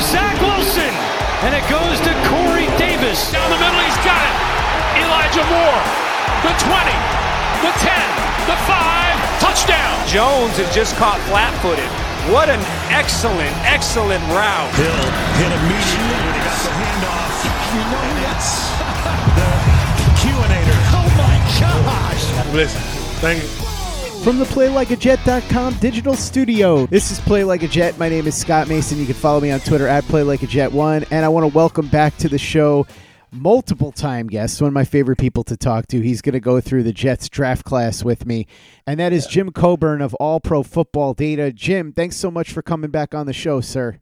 Zach Wilson. And it goes to Corey Davis. Down the middle, he's got it. Elijah Moore. The 20, the 10, the 5, touchdown. Jones is just caught flat footed. What an excellent, excellent route. Hill hit immediately when he got the handoff. You know that's the Q-inator. Oh my gosh. Listen, thank you. From the PlayLikeAJet.com digital studio, this is Play Like a Jet. My name is Scott Mason. You can follow me on Twitter at PlayLikeAJet1. And I want to welcome back to the show multiple time guests, one of my favorite people to talk to. He's going to go through the Jets draft class with me. And that is Jim Coburn of All Pro Football Data. Jim, thanks so much for coming back on the show, sir.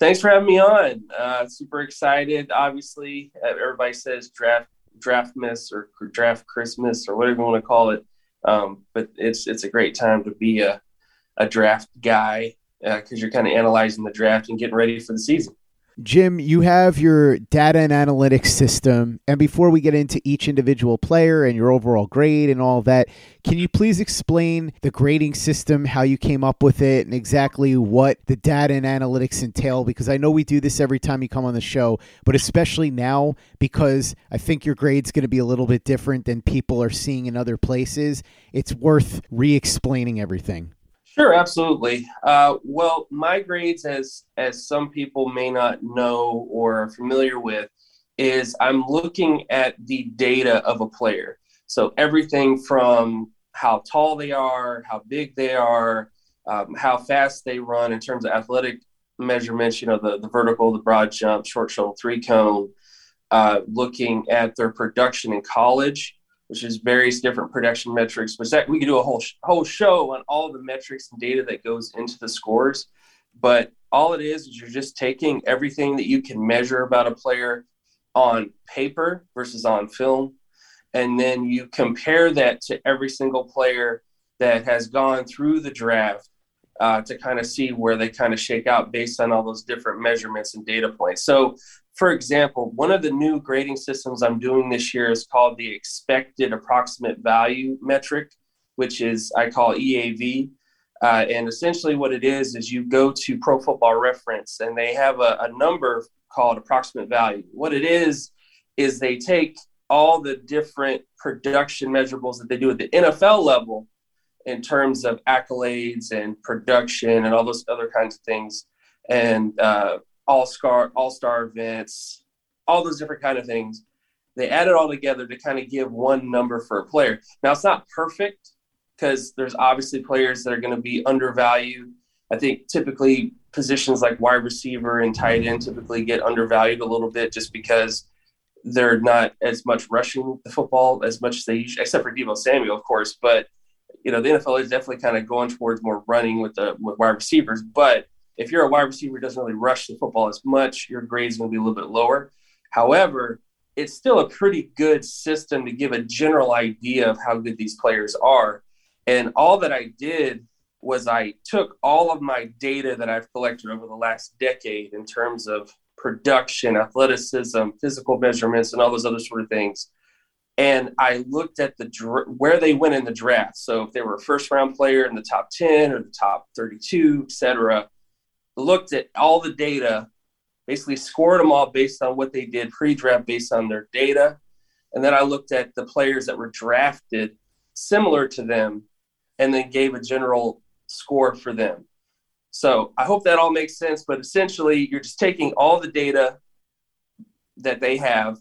Thanks for having me on. Uh, super excited. Obviously, everybody says draft draft miss or draft Christmas or whatever you want to call it. Um, but it's it's a great time to be a, a draft guy because uh, you're kind of analyzing the draft and getting ready for the season. Jim, you have your data and analytics system. And before we get into each individual player and your overall grade and all that, can you please explain the grading system, how you came up with it, and exactly what the data and analytics entail? Because I know we do this every time you come on the show, but especially now because I think your grade's going to be a little bit different than people are seeing in other places. It's worth re explaining everything. Sure, absolutely. Uh, well, my grades, as as some people may not know or are familiar with, is I'm looking at the data of a player. So everything from how tall they are, how big they are, um, how fast they run in terms of athletic measurements. You know, the the vertical, the broad jump, short shuttle, three cone. Uh, looking at their production in college which is various different production metrics. Which that we could do a whole whole show on all the metrics and data that goes into the scores. But all it is is you're just taking everything that you can measure about a player on paper versus on film, and then you compare that to every single player that has gone through the draft uh, to kind of see where they kind of shake out based on all those different measurements and data points. So for example, one of the new grading systems I'm doing this year is called the expected approximate value metric, which is I call EAV. Uh, and essentially, what it is is you go to Pro Football Reference and they have a, a number called approximate value. What it is is they take all the different production measurables that they do at the NFL level in terms of accolades and production and all those other kinds of things, and uh, all star all star events, all those different kind of things. They add it all together to kind of give one number for a player. Now it's not perfect because there's obviously players that are going to be undervalued I think typically positions like wide receiver and tight end typically get undervalued a little bit just because they're not as much rushing the football as much as they usually, except for Deebo Samuel, of course. But you know, the NFL is definitely kind of going towards more running with the with wide receivers. But if you're a wide receiver who doesn't really rush the football as much, your grade's to be a little bit lower. However, it's still a pretty good system to give a general idea of how good these players are. And all that I did was I took all of my data that I've collected over the last decade in terms of production, athleticism, physical measurements, and all those other sort of things. And I looked at the where they went in the draft. So if they were a first round player in the top 10 or the top 32, et cetera, looked at all the data, basically scored them all based on what they did pre draft based on their data. And then I looked at the players that were drafted similar to them and then gave a general score for them. So I hope that all makes sense. But essentially, you're just taking all the data that they have.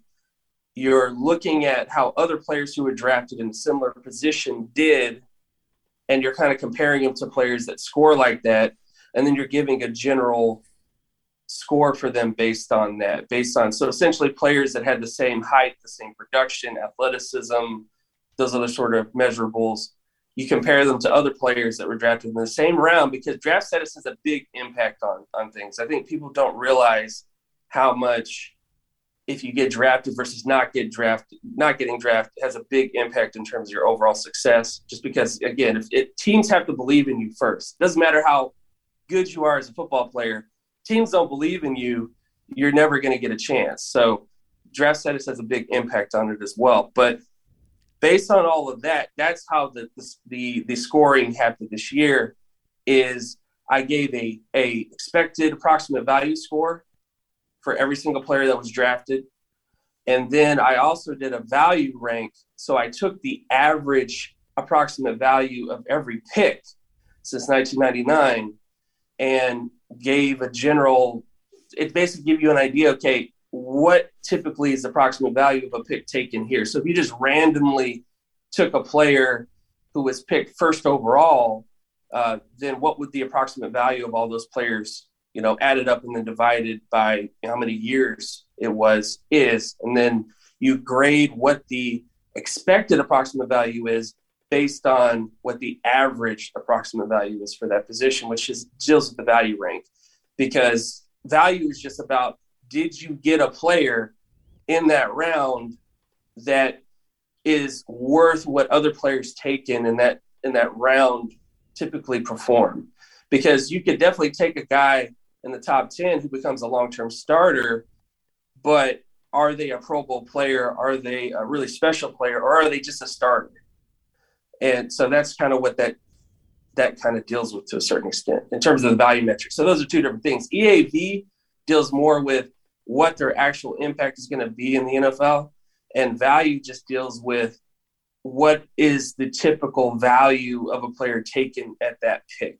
You're looking at how other players who were drafted in a similar position did, and you're kind of comparing them to players that score like that. And then you're giving a general score for them based on that, based on so essentially players that had the same height, the same production, athleticism, those other sort of measurables you compare them to other players that were drafted in the same round because draft status has a big impact on on things. I think people don't realize how much if you get drafted versus not get drafted, not getting drafted has a big impact in terms of your overall success. Just because, again, if it, teams have to believe in you first, doesn't matter how good you are as a football player. Teams don't believe in you, you're never going to get a chance. So draft status has a big impact on it as well. But based on all of that, that's how the the the scoring happened this year. Is I gave a a expected approximate value score for every single player that was drafted, and then I also did a value rank. So I took the average approximate value of every pick since 1999 and gave a general. It basically give you an idea. Okay, what typically is the approximate value of a pick taken here. So if you just randomly took a player who was picked first overall, uh, then what would the approximate value of all those players, you know, added up and then divided by how many years it was is, and then you grade what the expected approximate value is based on what the average approximate value is for that position, which is deals with the value rank, because value is just about did you get a player in that round that is worth what other players taken in that in that round typically perform? Because you could definitely take a guy in the top 10 who becomes a long-term starter but are they a pro bowl player? Are they a really special player? Or are they just a starter and so that's kind of what that that kind of deals with to a certain extent in terms of the value metrics so those are two different things eav deals more with what their actual impact is going to be in the NFL. And value just deals with what is the typical value of a player taken at that pick.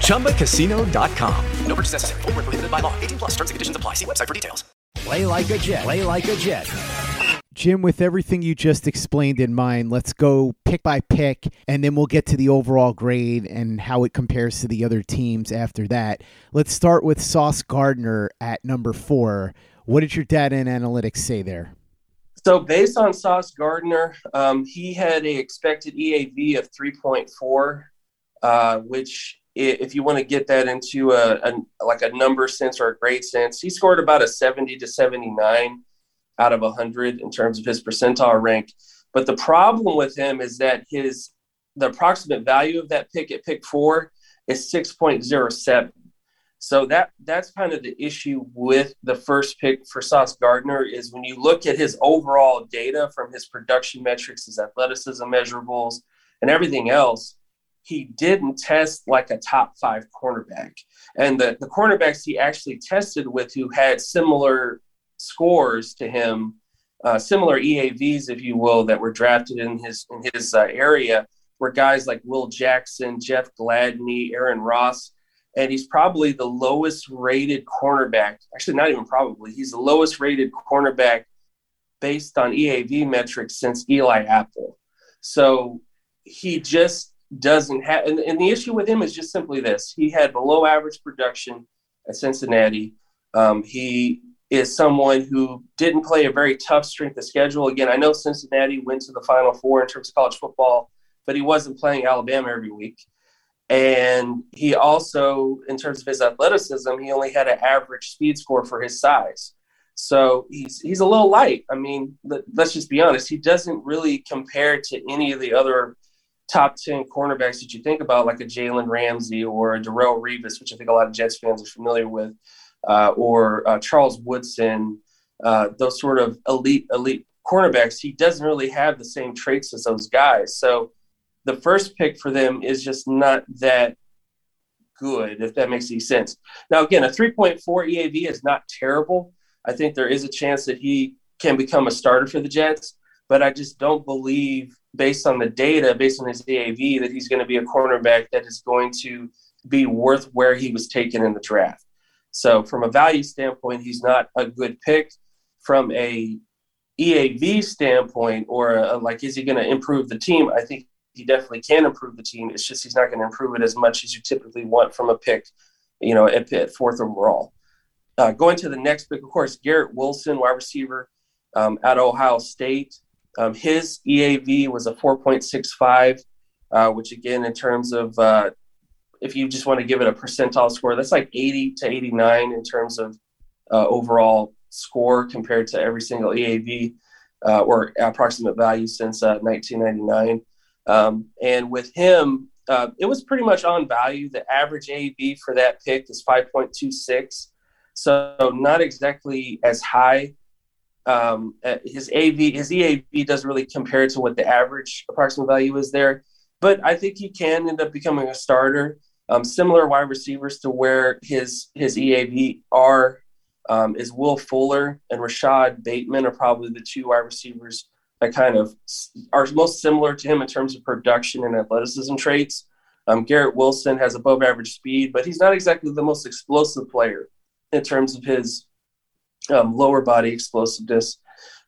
ChumbaCasino.com. No purchase necessary. Void were prohibited by law. 18 plus. Terms and conditions apply. See website for details. Play like a Jet. Play like a Jet. Jim, with everything you just explained in mind, let's go pick by pick, and then we'll get to the overall grade and how it compares to the other teams after that. Let's start with Sauce Gardner at number four. What did your data and analytics say there? So based on Sauce Gardner, um, he had a expected EAV of 3.4, uh, which if you want to get that into a, a like a number sense or a grade sense, he scored about a 70 to 79 out of 100 in terms of his percentile rank. But the problem with him is that his the approximate value of that pick at pick four is 6.07. So that that's kind of the issue with the first pick for Sauce Gardner is when you look at his overall data from his production metrics, his athleticism measurables, and everything else, he didn't test like a top five cornerback. And the, the cornerbacks he actually tested with who had similar scores to him, uh, similar EAVs, if you will, that were drafted in his in his uh, area, were guys like Will Jackson, Jeff Gladney, Aaron Ross and he's probably the lowest rated cornerback. Actually, not even probably. He's the lowest rated cornerback based on EAV metrics since Eli Apple. So he just doesn't have. And, and the issue with him is just simply this: he had below average production at Cincinnati. Um, he is someone who didn't play a very tough strength of schedule. Again, I know Cincinnati went to the Final Four in terms of college football, but he wasn't playing Alabama every week. And he also, in terms of his athleticism, he only had an average speed score for his size. So he's he's a little light. I mean, let, us just be honest. He doesn't really compare to any of the other top ten cornerbacks that you think about, like a Jalen Ramsey or a Darrelle Revis, which I think a lot of Jets fans are familiar with, uh, or uh, Charles Woodson. Uh, those sort of elite elite cornerbacks. He doesn't really have the same traits as those guys. So the first pick for them is just not that good, if that makes any sense. Now, again, a 3.4 EAV is not terrible. I think there is a chance that he can become a starter for the Jets, but I just don't believe, based on the data, based on his EAV, that he's going to be a cornerback that is going to be worth where he was taken in the draft. So, from a value standpoint, he's not a good pick. From a EAV standpoint, or a, like, is he going to improve the team? I think he definitely can improve the team. It's just he's not going to improve it as much as you typically want from a pick, you know, at, at fourth overall. Uh, going to the next pick, of course, Garrett Wilson, wide receiver um, at Ohio State. Um, his EAV was a 4.65, uh, which again, in terms of uh, if you just want to give it a percentile score, that's like 80 to 89 in terms of uh, overall score compared to every single EAV uh, or approximate value since 1999. Um, and with him, uh, it was pretty much on value. The average AV for that pick is 5.26, so not exactly as high. Um, his AV, his EAV doesn't really compare to what the average approximate value is there, but I think he can end up becoming a starter. Um, similar wide receivers to where his his EAV are um, is Will Fuller and Rashod Bateman are probably the two wide receivers that kind of are most similar to him in terms of production and athleticism traits. Um, Garrett Wilson has above average speed, but he's not exactly the most explosive player in terms of his um, lower body explosiveness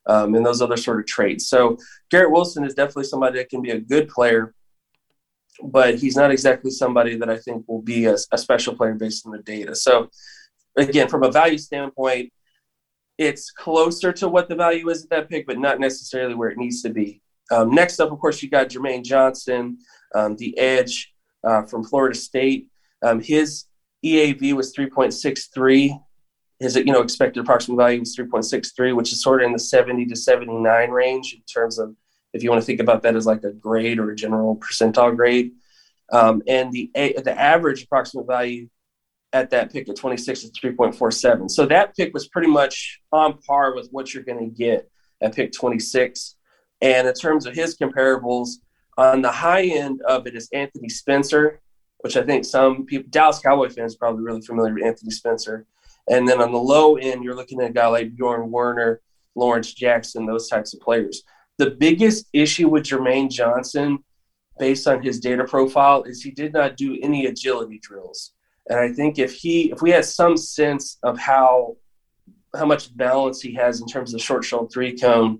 um, and those other sort of traits. So Garrett Wilson is definitely somebody that can be a good player, but he's not exactly somebody that I think will be a, a special player based on the data. So again, from a value standpoint, it's closer to what the value is at that pick, but not necessarily where it needs to be. Um, next up, of course, you got Jermaine Johnson, um, the edge uh, from Florida State. Um, his EAV was 3.63. His you know expected approximate value was 3.63, which is sort of in the 70 to 79 range in terms of if you want to think about that as like a grade or a general percentile grade. Um, and the the average approximate value at that pick at 26 is 3.47. So that pick was pretty much on par with what you're going to get at pick 26. And in terms of his comparables, on the high end of it is Anthony Spencer, which I think some people, Dallas Cowboy fans, probably really familiar with Anthony Spencer. And then on the low end, you're looking at a guy like Bjorn Werner, Lawrence Jackson, those types of players. The biggest issue with Jermaine Johnson, based on his data profile, is he did not do any agility drills. And I think if he, if we had some sense of how how much balance he has in terms of short shuttle three cone,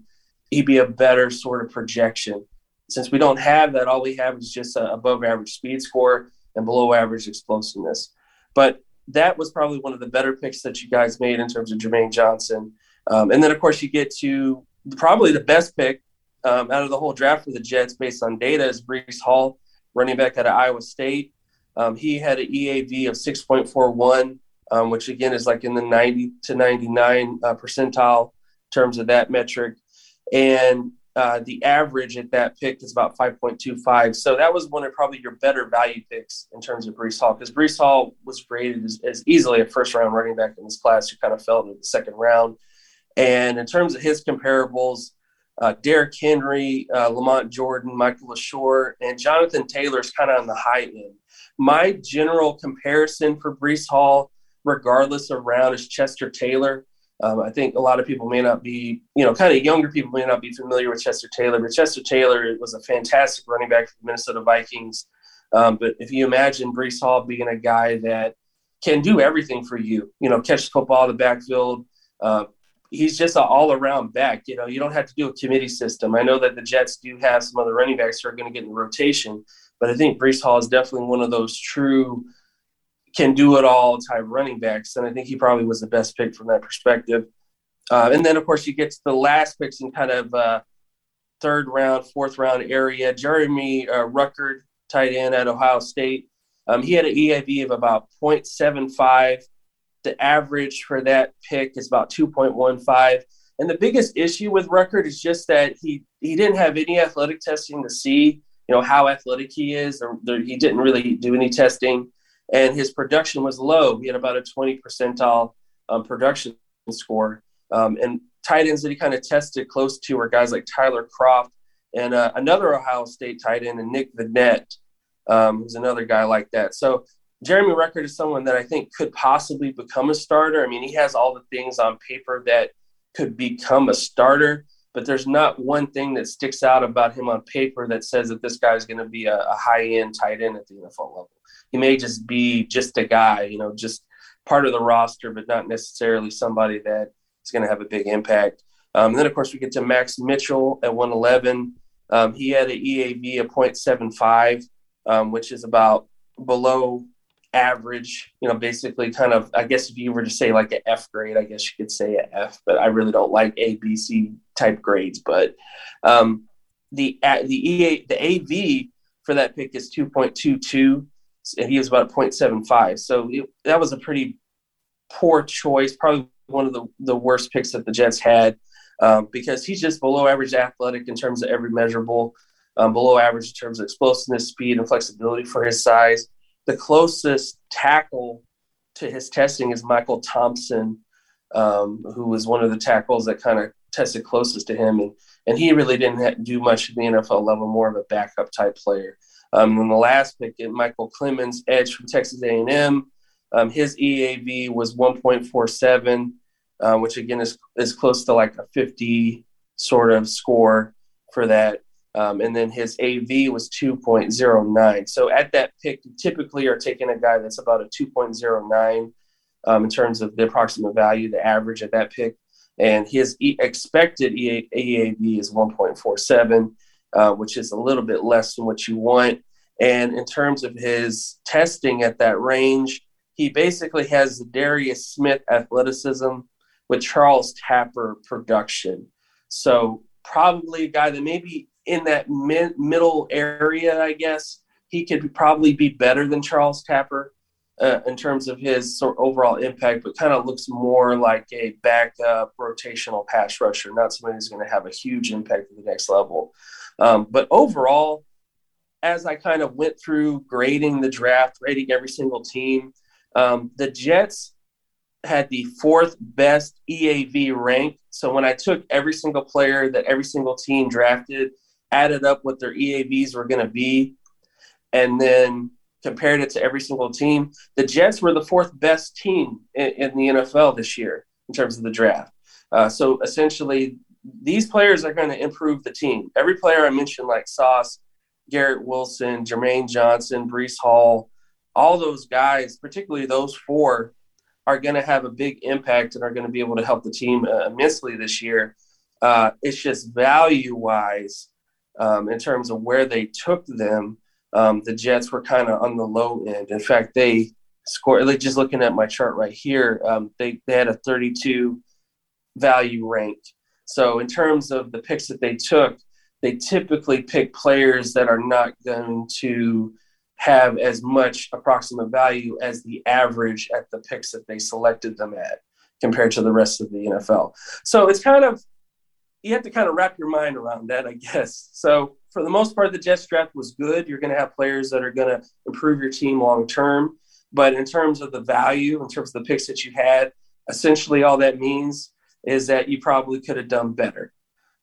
he'd be a better sort of projection. Since we don't have that, all we have is just above average speed score and below average explosiveness. But that was probably one of the better picks that you guys made in terms of Jermaine Johnson. Um, and then, of course, you get to probably the best pick um, out of the whole draft for the Jets based on data is Breece Hall, running back out of Iowa State. Um, he had an EAV of 6.41, um, which again is like in the 90 to 99 uh, percentile in terms of that metric. And uh, the average at that pick is about 5.25. So that was one of probably your better value picks in terms of Breece Hall, because Breece Hall was graded as, as, easily a first round running back in this class who kind of fell into the second round. And in terms of his comparables, uh, Derrick Henry, uh, Lamont Jordan, Mikel Leshoure, and Jonathan Taylor is kind of on the high end. My general comparison for Breece Hall, regardless of round, is Chester Taylor. Um, I think a lot of people may not be, you know, kind of younger people may not be familiar with Chester Taylor, but Chester Taylor was a fantastic running back for the Minnesota Vikings. Um, but if you imagine Breece Hall being a guy that can do everything for you, you know, catch the football in the backfield. Uh, he's just an all around back. You know, you don't have to do a committee system. I know that the Jets do have some other running backs who are going to get in rotation, but I think Breece Hall is definitely one of those true can do it all type running backs. And I think he probably was the best pick from that perspective. Uh, and then, of course, you get to the last picks in kind of uh, third round, fourth round area. Jeremy uh, Ruckert, tight end at Ohio State. Um, he had an EAV of about 0.75. The average for that pick is about 2.15. And the biggest issue with Ruckert is just that he he didn't have any athletic testing to see, you know, how athletic he is. Or, or he didn't really do any testing and his production was low. He had about a 20 percentile um, production score. Um, and tight ends that he kind of tested close to were guys like Tyler Kroft and uh, another Ohio State tight end, and Nick Vannett, um, who's another guy like that. So Jeremy Ruckert is someone that I think could possibly become a starter. I mean, he has all the things on paper that could become a starter, but there's not one thing that sticks out about him on paper that says that this guy is going to be a, a high end tight end at the NFL level he may just be just a guy, you know, just part of the roster, but not necessarily somebody that is going to have a big impact. Um, then, of course, we get to Max Mitchell at 111. Um, he had an EAV of 0.75, um, which is about below average, you know, basically kind of, I guess if you were to say like an F grade, I guess you could say an F, but I really don't like A, B, C type grades. But um, the, the, EA, the AV for that pick is 2.22 and he was about 0.75. So it, that was a pretty poor choice, probably one of the, the worst picks that the Jets had um, because he's just below average athletic in terms of every measurable, um, below average in terms of explosiveness, speed, and flexibility for his size. The closest tackle to his testing is Michael Thompson, um, who was one of the tackles that kind of tested closest to him. And, and he really didn't do much at the NFL level, more of a backup type player. Um, and the last pick, Micheal Clemons, edge from Texas A&M. Um, his EAV was 1.47, uh, which again is is close to like a 50 sort of score for that. Um, and then his AV was 2.09. So at that pick, you typically are taking a guy that's about a 2.09 um, in terms of the approximate value, the average at that pick. And his e- expected e- EAV is 1.47 uh, which is a little bit less than what you want. And in terms of his testing at that range, he basically has the Darius Smith athleticism with Charles Tapper production. So probably a guy that maybe in that mid- middle area, I guess he could probably be better than Charles Tapper uh, in terms of his sort of overall impact, but kind of looks more like a backup rotational pass rusher, not somebody who's going to have a huge impact at the next level. Um, but overall, as I kind of went through grading the draft, rating every single team, um, the Jets had the fourth best EAV rank. So when I took every single player that every single team drafted, added up what their EAVs were going to be, and then compared it to every single team, the Jets were the fourth best team in, in the NFL this year in terms of the draft. Uh, so essentially, these players are going to improve the team. Every player I mentioned, like Sauce, Garrett Wilson, Jermaine Johnson, Breece Hall, all those guys, particularly those four, are going to have a big impact and are going to be able to help the team uh, immensely this year. Uh, it's just value wise, um, in terms of where they took them, um, the Jets were kind of on the low end. In fact, they scored, like just looking at my chart right here, um, they, they had a 32 value rank. So, in terms of the picks that they took, they typically pick players that are not going to have as much approximate value as the average at the picks that they selected them at compared to the rest of the NFL. So it's kind of you have to kind of wrap your mind around that, I guess. So for the most part, the Jets draft was good. You're going to have players that are going to improve your team long term. But in terms of the value, in terms of the picks that you had, essentially all that means is that you probably could have done better.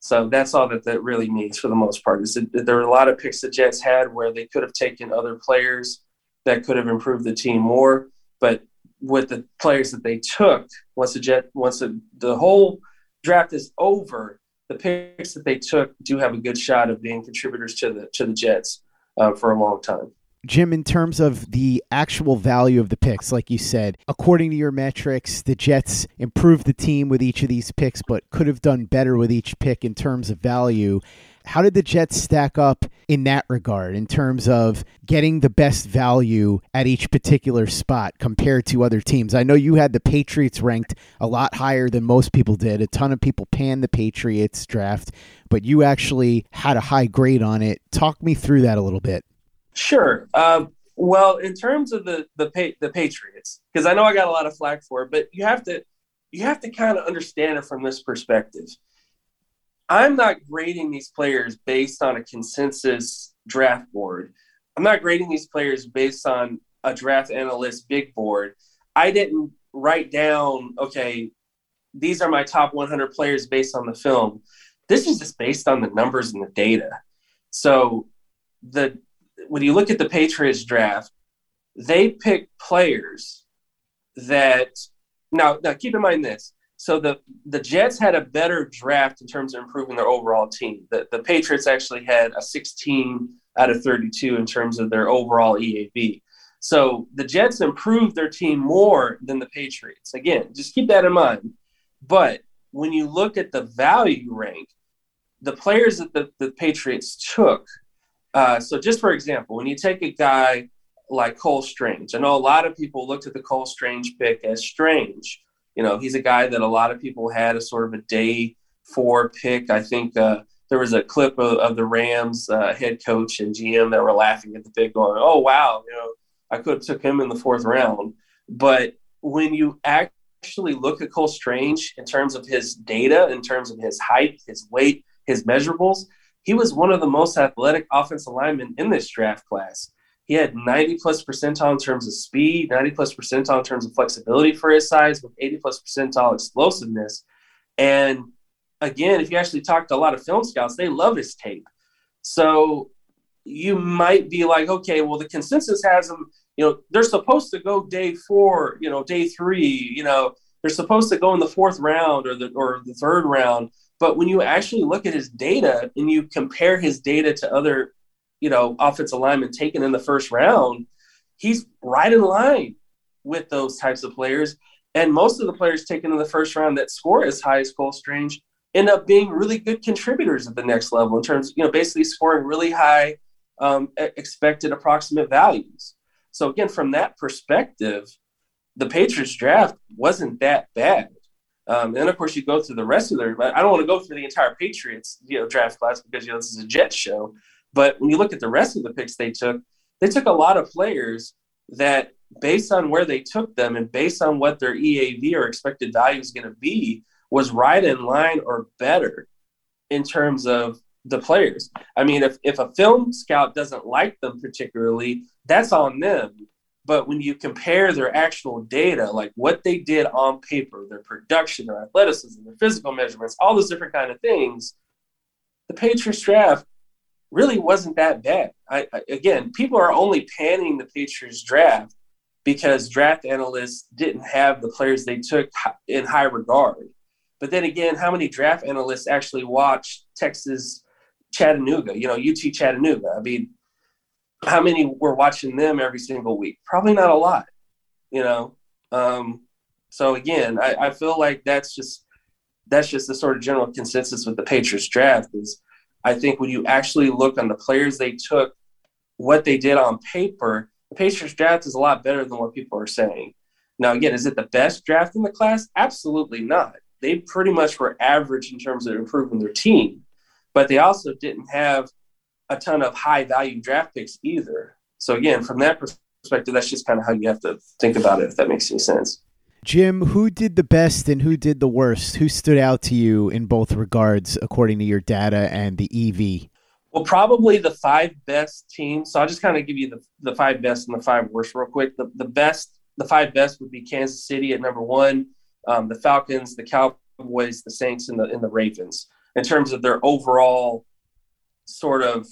So that's all that that really means for the most part. Is that there were a lot of picks the Jets had where they could have taken other players that could have improved the team more, but with the players that they took, once the Jet once the, the whole draft is over, the picks that they took do have a good shot of being contributors to the to the Jets uh, for a long time. Jim, in terms of the actual value of the picks, like you said, according to your metrics, the Jets improved the team with each of these picks, but could have done better with each pick in terms of value. How did the Jets stack up in that regard in terms of getting the best value at each particular spot compared to other teams? I know you had the Patriots ranked a lot higher than most people did. A ton of people panned the Patriots draft, but you actually had a high grade on it. Talk me through that a little bit. Sure. Um, well, in terms of the the the Patriots, because I know I got a lot of flack for it, but you have to you have to kind of understand it from this perspective. I'm not grading these players based on a consensus draft board. I'm not grading these players based on a draft analyst big board. I didn't write down, okay, these are my top 100 players based on the film. This is just based on the numbers and the data. So the when you look at the Patriots draft, they pick players that now now keep in mind this. So the the Jets had a better draft in terms of improving their overall team. The the Patriots actually had a 16 out of 32 in terms of their overall EAV. So the Jets improved their team more than the Patriots. Again, just keep that in mind. But when you look at the value rank, the players that the, the Patriots took uh, so, just for example, when you take a guy like Cole Strange, I know a lot of people looked at the Cole Strange pick as strange. You know, he's a guy that a lot of people had a sort of a day four pick. I think uh, there was a clip of, of the Rams uh, head coach and GM that were laughing at the pick, going, "Oh wow, you know, I could have took him in the fourth round." But when you actually look at Cole Strange in terms of his data, in terms of his height, his weight, his measurables, he was one of the most athletic offensive linemen in this draft class. He had 90 plus percentile in terms of speed, 90 plus percentile in terms of flexibility for his size, with 80 plus percentile explosiveness. And again, if you actually talk to a lot of film scouts, they love his tape. So you might be like, okay, well, the consensus has him, you know, they're supposed to go day four, you know, day three, you know, they're supposed to go in the fourth round or the or the third round. But when you actually look at his data and you compare his data to other, you know, offensive linemen taken in the first round, he's right in line with those types of players. And most of the players taken in the first round that score as high as Cole Strange end up being really good contributors at the next level in terms, you know, basically scoring really high um, expected approximate values. So again, from that perspective, the Patriots draft wasn't that bad. Um, and then of course you go through the rest of their. I don't want to go through the entire Patriots you know draft class because you know this is a Jets show. But when you look at the rest of the picks they took, they took a lot of players that, based on where they took them and based on what their EAV or expected value is going to be, was right in line or better in terms of the players. I mean, if, if a film scout doesn't like them particularly, that's on them. But when you compare their actual data, like what they did on paper, their production, their athleticism, their physical measurements, all those different kind of things, the Patriots draft really wasn't that bad. I, I, again, people are only panning the Patriots draft because draft analysts didn't have the players they took in high regard. But then again, how many draft analysts actually watch Texas Chattanooga, you know, UT Chattanooga? I mean, how many were watching them every single week? Probably not a lot, you know. Um, so again, I, I feel like that's just that's just the sort of general consensus with the Patriots draft is I think when you actually look on the players they took, what they did on paper, the Patriots draft is a lot better than what people are saying. Now, again, is it the best draft in the class? Absolutely not. They pretty much were average in terms of improving their team, but they also didn't have a ton of high value draft picks either. So, again, from that perspective, that's just kind of how you have to think about it, if that makes any sense. Jim, who did the best and who did the worst? Who stood out to you in both regards, according to your data and the EV? Well, probably the five best teams. So I'll just kind of give you the, the five best and the five worst real quick. The, the best, the five best would be Kansas City at number one, um, the Falcons, the Cowboys, the Saints, and the, and the Ravens in terms of their overall sort of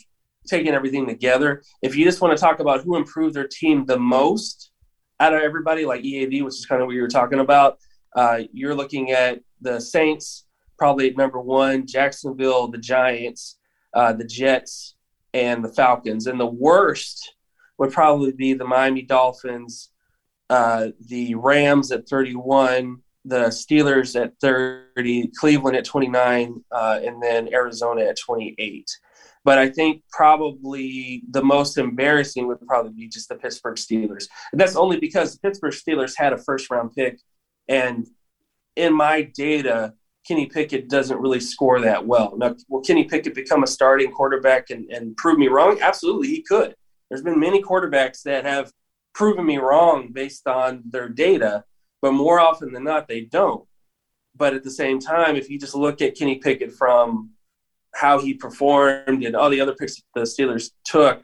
taking everything together. If you just want to talk about who improved their team the most, out of everybody, like EAV, which is kind of what you were talking about, uh, you're looking at the Saints probably at number one, Jacksonville, the Giants, uh, the Jets, and the Falcons. And the worst would probably be the Miami Dolphins, uh, the Rams at 31, the Steelers at 30, Cleveland at 29, uh, and then Arizona at 28. But I think probably the most embarrassing would probably be just the Pittsburgh Steelers. And that's only because the Pittsburgh Steelers had a first round pick. And in my data, Kenny Pickett doesn't really score that well. Now, will Kenny Pickett become a starting quarterback and, and prove me wrong? Absolutely, he could. There's been many quarterbacks that have proven me wrong based on their data, but more often than not, they don't. But at the same time, if you just look at Kenny Pickett from how he performed and all the other picks the Steelers took,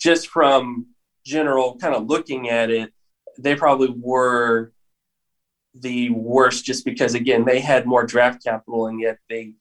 just from general kind of looking at it, they probably were the worst just because again they had more draft capital and yet they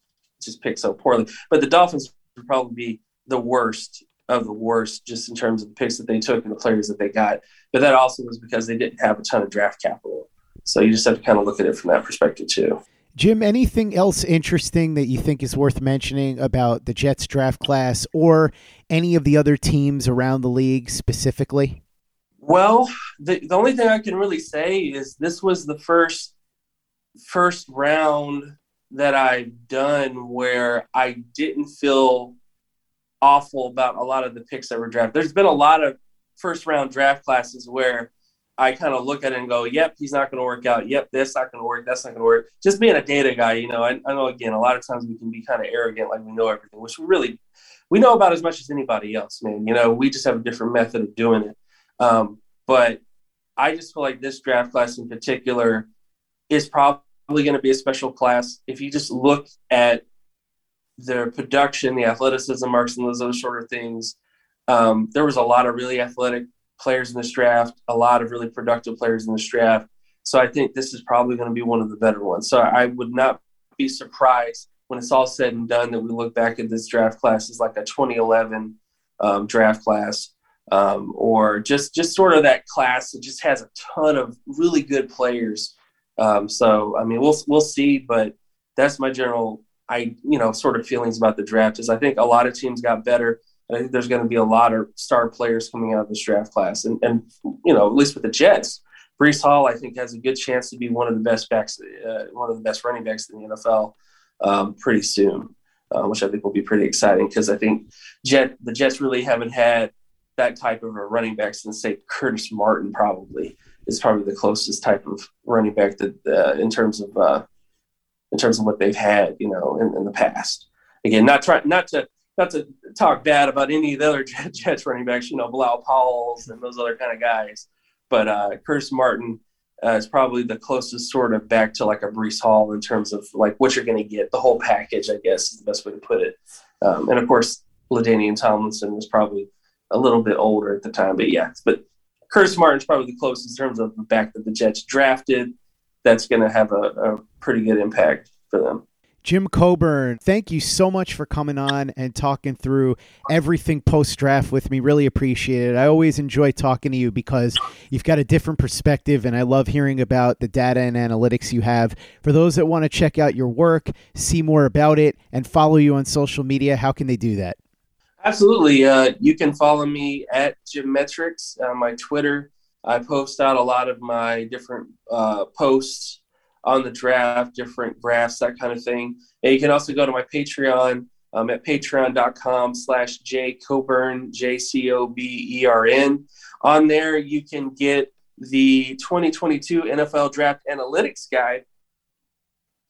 just picked so poorly. But the Dolphins would probably be the worst of the worst just in terms of the picks that they took and the players that they got. But that also was because they didn't have a ton of draft capital. So you just have to kind of look at it from that perspective too. Jim, anything else interesting that you think is worth mentioning about the Jets draft class or any of the other teams around the league specifically? Well, the, the only thing I can really say is this was the first first round that I've done where I didn't feel awful about a lot of the picks that were drafted. There's been a lot of first round draft classes where I kind of look at it and go, yep, he's not going to work out. Yep, this not going to work. That's not going to work. Just being a data guy, you know, I, I, know again, a lot of times we can be kind of arrogant, like we know everything, which we really, we know about as much as anybody else, man. You know, we just have a different method of doing it. Um, but I just feel like this draft class in particular is probably going to be a special class. If you just look at their production, the athleticism marks, and those other sort of things, um, there was a lot of really athletic players in this draft, a lot of really productive players in this draft. So I think this is probably going to be one of the better ones. So I would not be surprised when it's all said and done that we look back at this draft class as like a 2011 um, draft class, um, or just just sort of that class that just has a ton of really good players. Um, so I mean, we'll we'll see, but that's my general I you know sort of feelings about the draft. Is I think a lot of teams got better. I think there's going to be a lot of star players coming out of this draft class, and and you know at least with the Jets, Breece Hall I think has a good chance to be one of the best backs, uh, one of the best running backs in the NFL um, pretty soon, uh, which I think will be pretty exciting because I think Jet the Jets really haven't had that type of a running back since say Curtis Martin probably is probably the closest type of running back that uh, in terms of uh, in terms of what they've had you know in, in the past. Again, not trying not to not to talk bad about any of the other Jets running backs, you know, Bilal Powell's and those other kind of guys. But uh, Curtis Martin uh, is probably the closest sort of back to like a Breece Hall in terms of like what you're going to get, the whole package, I guess is the best way to put it. Um, and of course, LaDainian Tomlinson was probably a little bit older at the time, but yeah. But Curtis Martin's probably the closest in terms of the back that the Jets drafted. That's going to have a, a pretty good impact for them. Jim Coburn, thank you so much for coming on and talking through everything post draft with me. Really appreciate it. I always enjoy talking to you because you've got a different perspective, and I love hearing about the data and analytics you have. For those that want to check out your work, see more about it, and follow you on social media, how can they do that? Absolutely. Uh, you can follow me at Jim Metrics on my Twitter. I post out a lot of my different uh, posts on the draft, different graphs, that kind of thing. And you can also go to my Patreon um, at patreon.com slash jcobern, J-C-O-B-E-R-N. On there, you can get the 2022 NFL Draft Analytics Guide,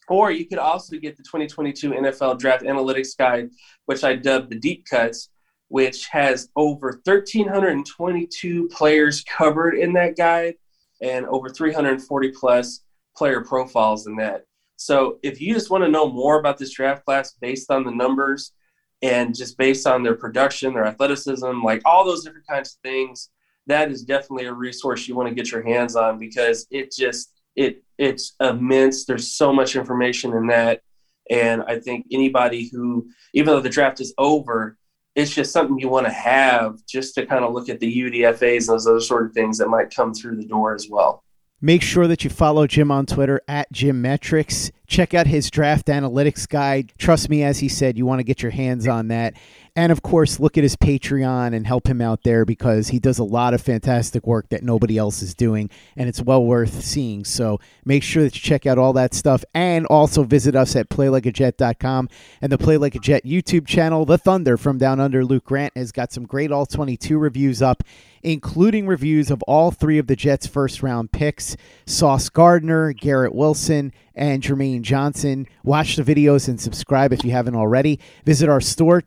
or you could also get the 2022 NFL Draft Analytics Guide, which I dubbed the Deep Cuts, which has over 1,322 players covered in that guide and over 340 plus player profiles in that. So if you just want to know more about this draft class based on the numbers and just based on their production, their athleticism, like all those different kinds of things, that is definitely a resource you want to get your hands on because it just it it's immense. There's so much information in that. And I think anybody who, even though the draft is over, it's just something you want to have just to kind of look at the UDFAs and those other sort of things that might come through the door as well. Make sure that you follow Jim on Twitter at Jim Metrics. Check out his draft analytics guide. Trust me, as he said, you want to get your hands on that. And of course, look at his Patreon and help him out there because he does a lot of fantastic work that nobody else is doing, and it's well worth seeing. So make sure that you check out all that stuff and also visit us at playlikeajet.com and the Play Like a Jet YouTube channel. The Thunder from Down Under Luke Grant has got some great All 22 reviews up, including reviews of all three of the Jets' first round picks Sauce Gardner, Garrett Wilson, and Jermaine Johnson. Watch the videos and subscribe if you haven't already. Visit our store,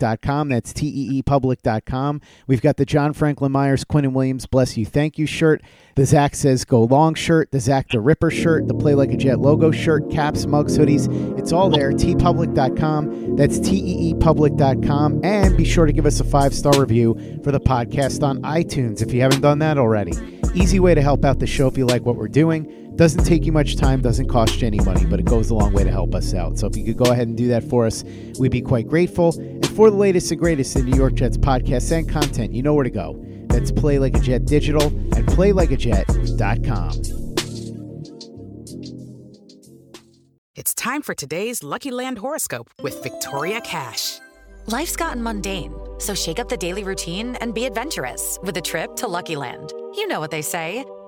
teepublic.com. That's T-E-E-public.com. We've got the John Franklin Myers, Quinnen Williams, Bless You, Thank You shirt, the Zach Says Go Long shirt, the Zach the Ripper shirt, the Play Like a Jet logo shirt, caps, mugs, hoodies. It's all there, teepublic.com. That's T-E-E-public.com. And be sure to give us a five-star review for the podcast on iTunes if you haven't done that already. Easy way to help out the show if you like what we're doing. Doesn't take you much time, doesn't cost you any money, but it goes a long way to help us out. So if you could go ahead and do that for us, we'd be quite grateful. And for the latest and greatest in New York Jets podcasts and content, you know where to go. That's Play Like a Jet Digital and PlayLikeAJet.com. It's time for today's Lucky Land horoscope with Victoria Cash. Life's gotten mundane, so shake up the daily routine and be adventurous with a trip to Lucky Land. You know what they say.